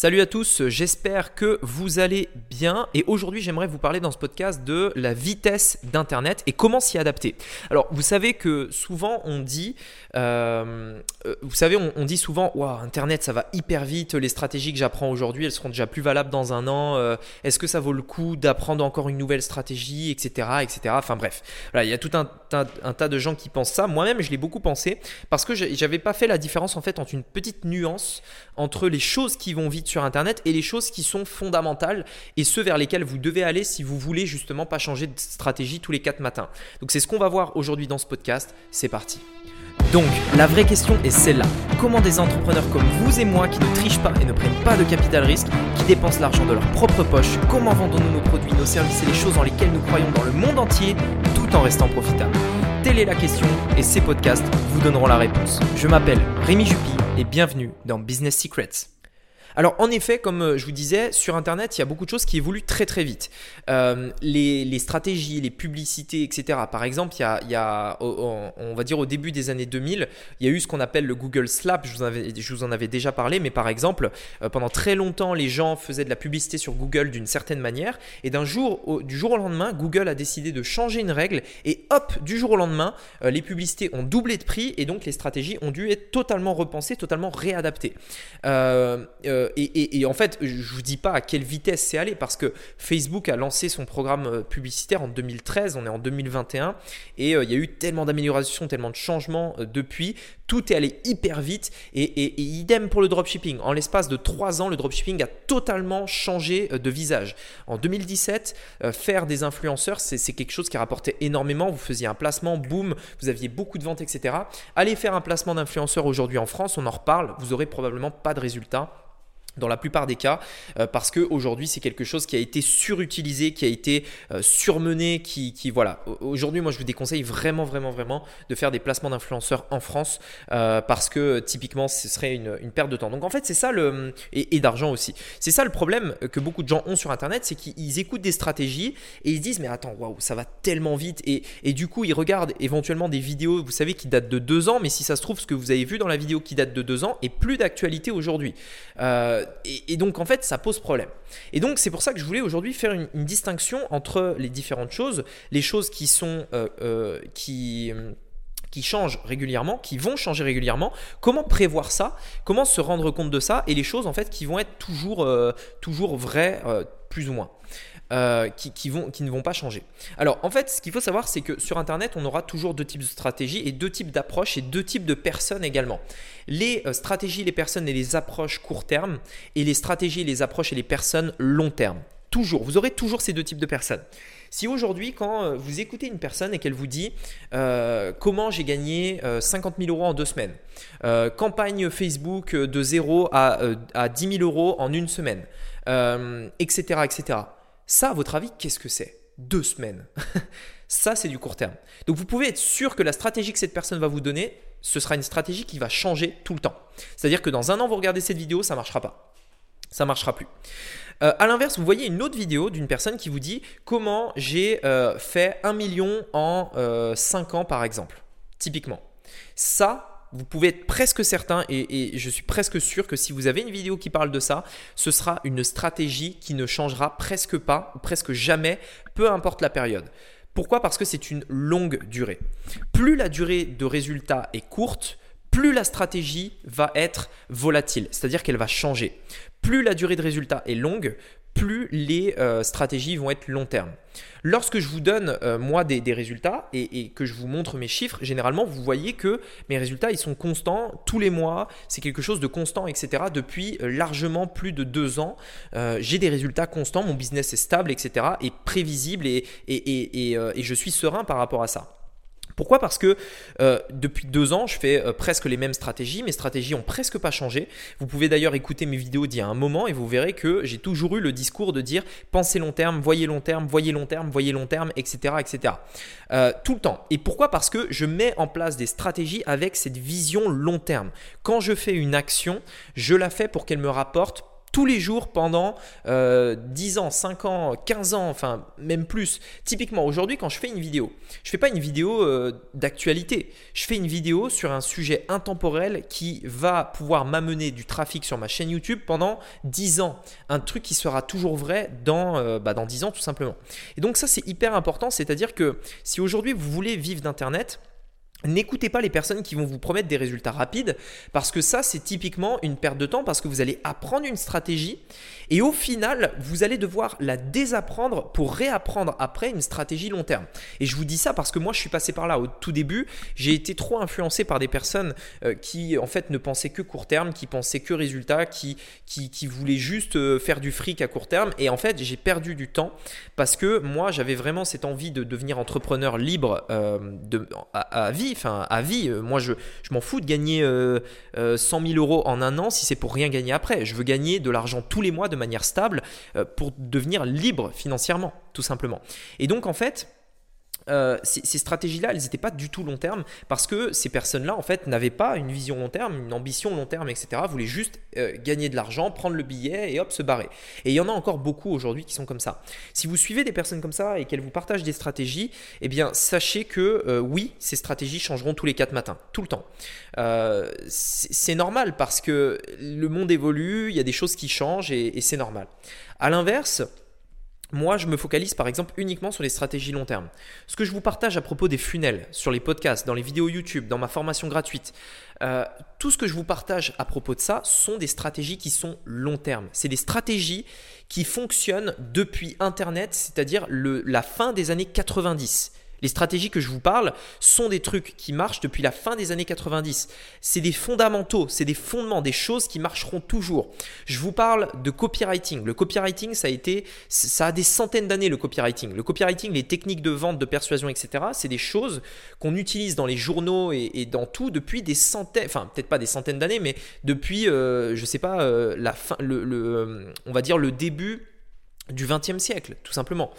Salut à tous, j'espère que vous allez bien et aujourd'hui j'aimerais vous parler dans ce podcast de la vitesse d'Internet et comment s'y adapter. Alors vous savez que souvent on dit, euh, euh, vous savez on, dit souvent, wow, Internet ça va hyper vite, les stratégies que j'apprends aujourd'hui elles seront déjà plus valables dans un an, euh, est-ce que ça vaut le coup d'apprendre encore une nouvelle stratégie, etc. etc. Enfin bref, voilà, il y a tout un, un tas de gens qui pensent ça, moi-même je l'ai beaucoup pensé parce que j'avais pas fait la différence en fait entre une petite nuance entre les choses qui vont vite sur Internet et les choses qui sont fondamentales et ceux vers lesquels vous devez aller si vous voulez justement pas changer de stratégie tous les 4 matins. Donc c'est ce qu'on va voir aujourd'hui dans ce podcast. C'est parti. Donc, la vraie question est celle-là. Comment des entrepreneurs comme vous et moi qui ne trichent pas et ne prennent pas de capital risque, qui dépensent l'argent de leur propre poche, comment vendons-nous nos produits, nos services et les choses dans lesquelles nous croyons dans le monde entier tout en restant profitables? Telle est la question et ces podcasts vous donneront la réponse. Je m'appelle Rémi Jupy et bienvenue dans Business Secrets. Alors en effet, comme euh, je vous disais, sur Internet, il y a beaucoup de choses qui évoluent très très vite. Euh, les, stratégies, les publicités, etc. Par exemple, il y a, on va dire au début des années 2000, il y a eu ce qu'on appelle le Google Slap, je vous, en avais déjà parlé, mais par exemple, euh, pendant très longtemps, les gens faisaient de la publicité sur Google d'une certaine manière, et d'un jour, du jour au lendemain, Google a décidé de changer une règle, et hop, du jour au lendemain, les publicités ont doublé de prix, et donc les stratégies ont dû être totalement repensées, totalement réadaptées. Et, en fait, je vous dis pas à quelle vitesse c'est allé parce que Facebook a lancé son programme euh, publicitaire en 2013, on est en 2021 et euh, il y a eu tellement d'améliorations, tellement de changements depuis. Tout est allé hyper vite et, idem pour le dropshipping. En l'espace de 3 ans, le dropshipping a totalement changé de visage. En 2017, faire des influenceurs, c'est quelque chose qui rapportait énormément. Vous faisiez un placement, boum, vous aviez beaucoup de ventes, etc. Allez faire un placement d'influenceur aujourd'hui en France, on en reparle, vous aurez probablement pas de résultats dans la plupart des cas, euh, parce qu'aujourd'hui c'est quelque chose qui a été surutilisé, qui a été euh, surmené, qui, qui voilà. Aujourd'hui, moi je vous déconseille vraiment, vraiment, vraiment de faire des placements d'influenceurs en France, euh, parce que typiquement ce serait une, perte de temps. Donc en fait c'est ça le et, d'argent aussi. C'est ça le problème que beaucoup de gens ont sur Internet, c'est qu'ils écoutent des stratégies et ils se disent mais attends, waouh, ça va tellement vite et, et du coup ils regardent éventuellement des vidéos, vous savez, qui datent de deux ans, mais si ça se trouve ce que vous avez vu dans la vidéo qui date de deux ans est plus d'actualité aujourd'hui. Euh, et, donc en fait, ça pose problème. Et donc c'est pour ça que je voulais aujourd'hui faire une, distinction entre les différentes choses, les choses qui sont euh, euh, qui qui changent régulièrement, qui vont changer régulièrement, comment prévoir ça, comment se rendre compte de ça, et les choses en fait qui vont être toujours, toujours vraies, plus ou moins. Euh, qui, ne vont pas changer. Alors en fait, ce qu'il faut savoir, c'est que sur Internet, on aura toujours deux types de stratégies et deux types d'approches et deux types de personnes également. Les euh, stratégies, les personnes et les approches court terme et les stratégies, les approches et les personnes long terme. Toujours, vous aurez toujours ces deux types de personnes. Si aujourd'hui, quand euh, vous écoutez une personne et qu'elle vous dit comment j'ai gagné 50 000 euros en deux semaines, campagne Facebook de 0 à, à 10 000 euros en une semaine, etc., etc. Ça, à votre avis, qu'est-ce que c'est? Deux semaines. ça, c'est du court terme. Donc vous pouvez être sûr que la stratégie que cette personne va vous donner, ce sera une stratégie qui va changer tout le temps. C'est-à-dire que dans un an, vous regardez cette vidéo, ça ne marchera pas. Ça ne marchera plus. Euh, à l'inverse, vous voyez une autre vidéo d'une personne qui vous dit comment j'ai euh, fait un million en 5 euh, ans, par exemple. Typiquement. Ça, vous pouvez être presque certain et, je suis presque sûr que si vous avez une vidéo qui parle de ça, ce sera une stratégie qui ne changera presque pas, presque jamais, peu importe la période. Pourquoi? Parce que c'est une longue durée. Plus la durée de résultat est courte, plus la stratégie va être volatile, c'est-à-dire qu'elle va changer. Plus la durée de résultat est longue, plus les euh, stratégies vont être long terme. Lorsque je vous donne euh, moi des, résultats et, que je vous montre mes chiffres, généralement vous voyez que mes résultats ils sont constants tous les mois, c'est quelque chose de constant, etc. Depuis euh, largement plus de deux ans, j'ai des résultats constants, mon business est stable, etc. et prévisible et, et je suis serein par rapport à ça. Pourquoi? Parce que euh, depuis deux ans, je fais euh, presque les mêmes stratégies. Mes stratégies ont presque pas changé. Vous pouvez d'ailleurs écouter mes vidéos d'il y a un moment et vous verrez que j'ai toujours eu le discours de dire pensez long terme, voyez long terme, voyez long terme, voyez long terme, etc. etc. Euh, tout le temps. Et pourquoi? Parce que je mets en place des stratégies avec cette vision long terme. Quand je fais une action, je la fais pour qu'elle me rapporte tous les jours pendant 10 euh, ans, 5 ans, 15 ans, enfin même plus. Typiquement aujourd'hui quand je fais une vidéo, je fais pas une vidéo euh, d'actualité, je fais une vidéo sur un sujet intemporel qui va pouvoir m'amener du trafic sur ma chaîne YouTube pendant 10 ans. Un truc qui sera toujours vrai dans, euh, bah, dans 10 ans tout simplement. Et donc ça c'est hyper important, c'est-à-dire que si aujourd'hui vous voulez vivre d'Internet, N'écoutez pas les personnes qui vont vous promettre des résultats rapides parce que ça c'est typiquement une perte de temps parce que vous allez apprendre une stratégie et au final vous allez devoir la désapprendre pour réapprendre après une stratégie long terme. Et je vous dis ça parce que moi je suis passé par là au tout début, j'ai été trop influencé par des personnes euh, qui en fait ne pensaient que court terme, qui pensaient que résultats, qui, voulaient juste euh, faire du fric à court terme et en fait j'ai perdu du temps parce que moi j'avais vraiment cette envie de devenir entrepreneur libre euh, à vie enfin à vie. Euh, moi, je, m'en fous de gagner 100 euh, 000 euh, euros en un an si c'est pour rien gagner après. Je veux gagner de l'argent tous les mois de manière stable pour devenir libre financièrement, tout simplement. Et donc, en fait, euh, ces, stratégies-là, elles n'étaient pas du tout long terme parce que ces personnes-là, en fait, n'avaient pas une vision long terme, une ambition long terme, etc. Voulaient juste euh, gagner de l'argent, prendre le billet et hop, se barrer. Et il y en a encore beaucoup aujourd'hui qui sont comme ça. Si vous suivez des personnes comme ça et qu'elles vous partagent des stratégies, eh bien, sachez que euh, oui, ces stratégies changeront tous les quatre matins, tout le temps. c'est normal parce que le monde évolue, il y a des choses qui changent et, et c'est normal. À l'inverse, moi, je me focalise par exemple uniquement sur les stratégies long terme. Ce que je vous partage à propos des funnels, sur les podcasts, dans les vidéos YouTube, dans ma formation gratuite, euh, tout ce que je vous partage à propos de ça sont des stratégies qui sont long terme. C'est des stratégies qui fonctionnent depuis Internet, c'est-à-dire la fin des années 90. Les stratégies que je vous parle sont des trucs qui marchent depuis la fin des années 90. C'est des fondamentaux, c'est des fondements, des choses qui marcheront toujours. Je vous parle de copywriting. Le copywriting, ça a été, ça a des centaines d'années le copywriting. Le copywriting, les techniques de vente, de persuasion, etc. C'est des choses qu'on utilise dans les journaux et, dans tout depuis des centaines, enfin peut-être pas des centaines d'années, mais depuis, euh, je sais pas, euh, la fin, euh, on va dire le début du 20e siècle, tout simplement.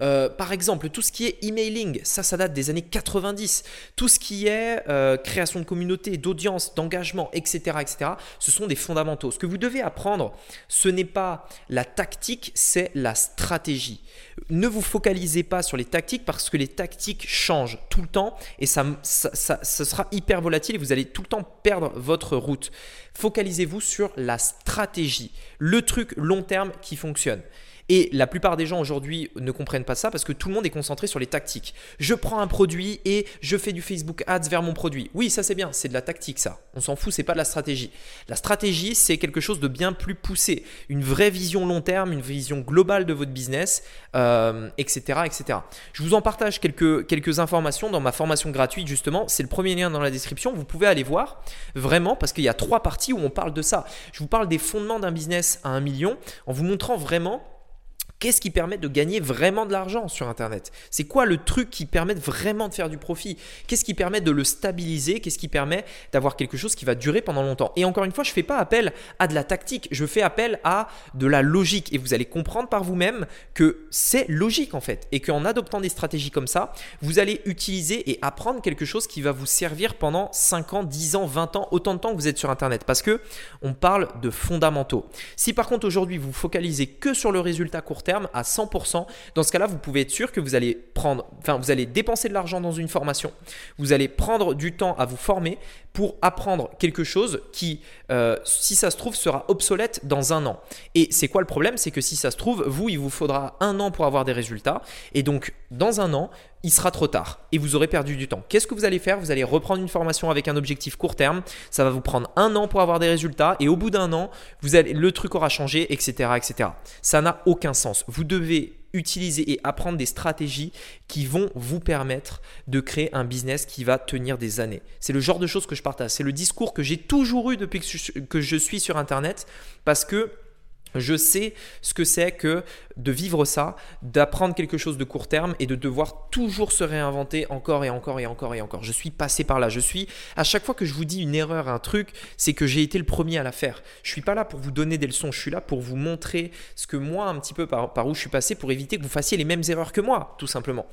Euh, par exemple, tout ce qui est emailing, ça, ça date des années 90. Tout ce qui est euh, création de communauté, d'audience, d'engagement, etc., etc., ce sont des fondamentaux. Ce que vous devez apprendre, ce n'est pas la tactique, c'est la stratégie. Ne vous focalisez pas sur les tactiques parce que les tactiques changent tout le temps et ça, sera hyper volatile et vous allez tout le temps perdre votre route. Focalisez-vous sur la stratégie, le truc long terme qui fonctionne. Et la plupart des gens aujourd'hui ne comprennent pas ça parce que tout le monde est concentré sur les tactiques. Je prends un produit et je fais du Facebook Ads vers mon produit. Oui, ça c'est bien, c'est de la tactique ça. On s'en fout, c'est pas de la stratégie. La stratégie, c'est quelque chose de bien plus poussé, une vraie vision long terme, une vision globale de votre business, euh, etc., etc. Je vous en partage quelques, quelques informations dans ma formation gratuite justement. C'est le premier lien dans la description. Vous pouvez aller voir vraiment parce qu'il y a trois parties où on parle de ça. Je vous parle des fondements d'un business à un million en vous montrant vraiment Qu'est-ce qui permet de gagner vraiment de l'argent sur Internet? C'est quoi le truc qui permet vraiment de faire du profit? Qu'est-ce qui permet de le stabiliser? Qu'est-ce qui permet d'avoir quelque chose qui va durer pendant longtemps? Et encore une fois, je ne fais pas appel à de la tactique, je fais appel à de la logique. Et vous allez comprendre par vous-même que c'est logique en fait. Et qu'en adoptant des stratégies comme ça, vous allez utiliser et apprendre quelque chose qui va vous servir pendant 5 ans, 10 ans, 20 ans, autant de temps que vous êtes sur Internet. Parce que on parle de fondamentaux. Si par contre aujourd'hui vous focalisez que sur le résultat court terme à 100%. Dans ce cas-là, vous pouvez être sûr que vous allez prendre, enfin, vous allez dépenser de l'argent dans une formation. Vous allez prendre du temps à vous former pour apprendre quelque chose qui, euh, si ça se trouve, sera obsolète dans un an. Et c'est quoi le problème? C'est que si ça se trouve, vous, il vous faudra un an pour avoir des résultats. Et donc, dans un an, il sera trop tard et vous aurez perdu du temps. Qu'est-ce que vous allez faire? Vous allez reprendre une formation avec un objectif court terme. Ça va vous prendre un an pour avoir des résultats et au bout d'un an, vous allez, le truc aura changé, etc., etc. Ça n'a aucun sens. Vous devez utiliser et apprendre des stratégies qui vont vous permettre de créer un business qui va tenir des années. C'est le genre de choses que je partage. C'est le discours que j'ai toujours eu depuis que je suis sur Internet parce que je sais ce que c'est que de vivre ça, d'apprendre quelque chose de court terme et de devoir toujours se réinventer encore et encore et encore et encore. Je suis passé par là. Je suis, à chaque fois que je vous dis une erreur, un truc, c'est que j'ai été le premier à la faire. Je suis pas là pour vous donner des leçons. Je suis là pour vous montrer ce que moi, un petit peu par, par où je suis passé, pour éviter que vous fassiez les mêmes erreurs que moi, tout simplement.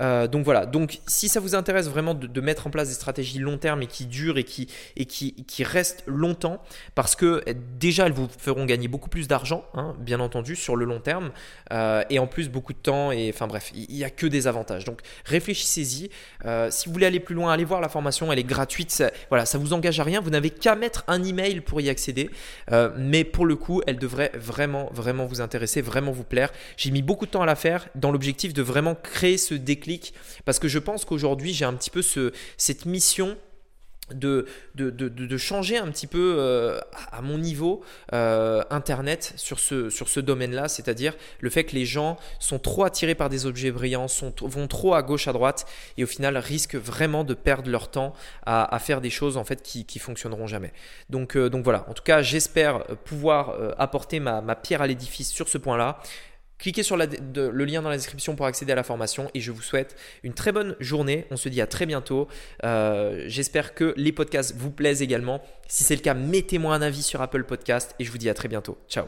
Euh, donc voilà, donc si ça vous intéresse vraiment de, mettre en place des stratégies long terme et qui durent et qui, et qui, restent longtemps, parce que déjà elles vous feront gagner beaucoup plus d'argent, hein, bien entendu, sur le long terme, euh, et en plus beaucoup de temps, et enfin bref, il n'y a que des avantages. Donc réfléchissez-y. Euh, si vous voulez aller plus loin, allez voir la formation, elle est gratuite, voilà, ça vous engage à rien, vous n'avez qu'à mettre un email pour y accéder, mais pour le coup, elle devrait vraiment, vraiment vous intéresser, vraiment vous plaire. J'ai mis beaucoup de temps à la faire dans l'objectif de vraiment créer ce déclic parce que je pense qu'aujourd'hui j'ai un petit peu ce, cette mission de, changer un petit peu euh, à mon niveau euh, Internet sur ce, sur ce domaine-là, c'est-à-dire le fait que les gens sont trop attirés par des objets brillants, vont trop à gauche, à droite, et au final risquent vraiment de perdre leur temps à, faire des choses en fait qui, fonctionneront jamais. Donc, euh, donc voilà, en tout cas j'espère pouvoir apporter ma, ma pierre à l'édifice sur ce point-là. Cliquez sur le lien dans la description pour accéder à la formation et je vous souhaite une très bonne journée. On se dit à très bientôt. Euh, j'espère que les podcasts vous plaisent également. Si c'est le cas, mettez-moi un avis sur Apple Podcast et je vous dis à très bientôt. Ciao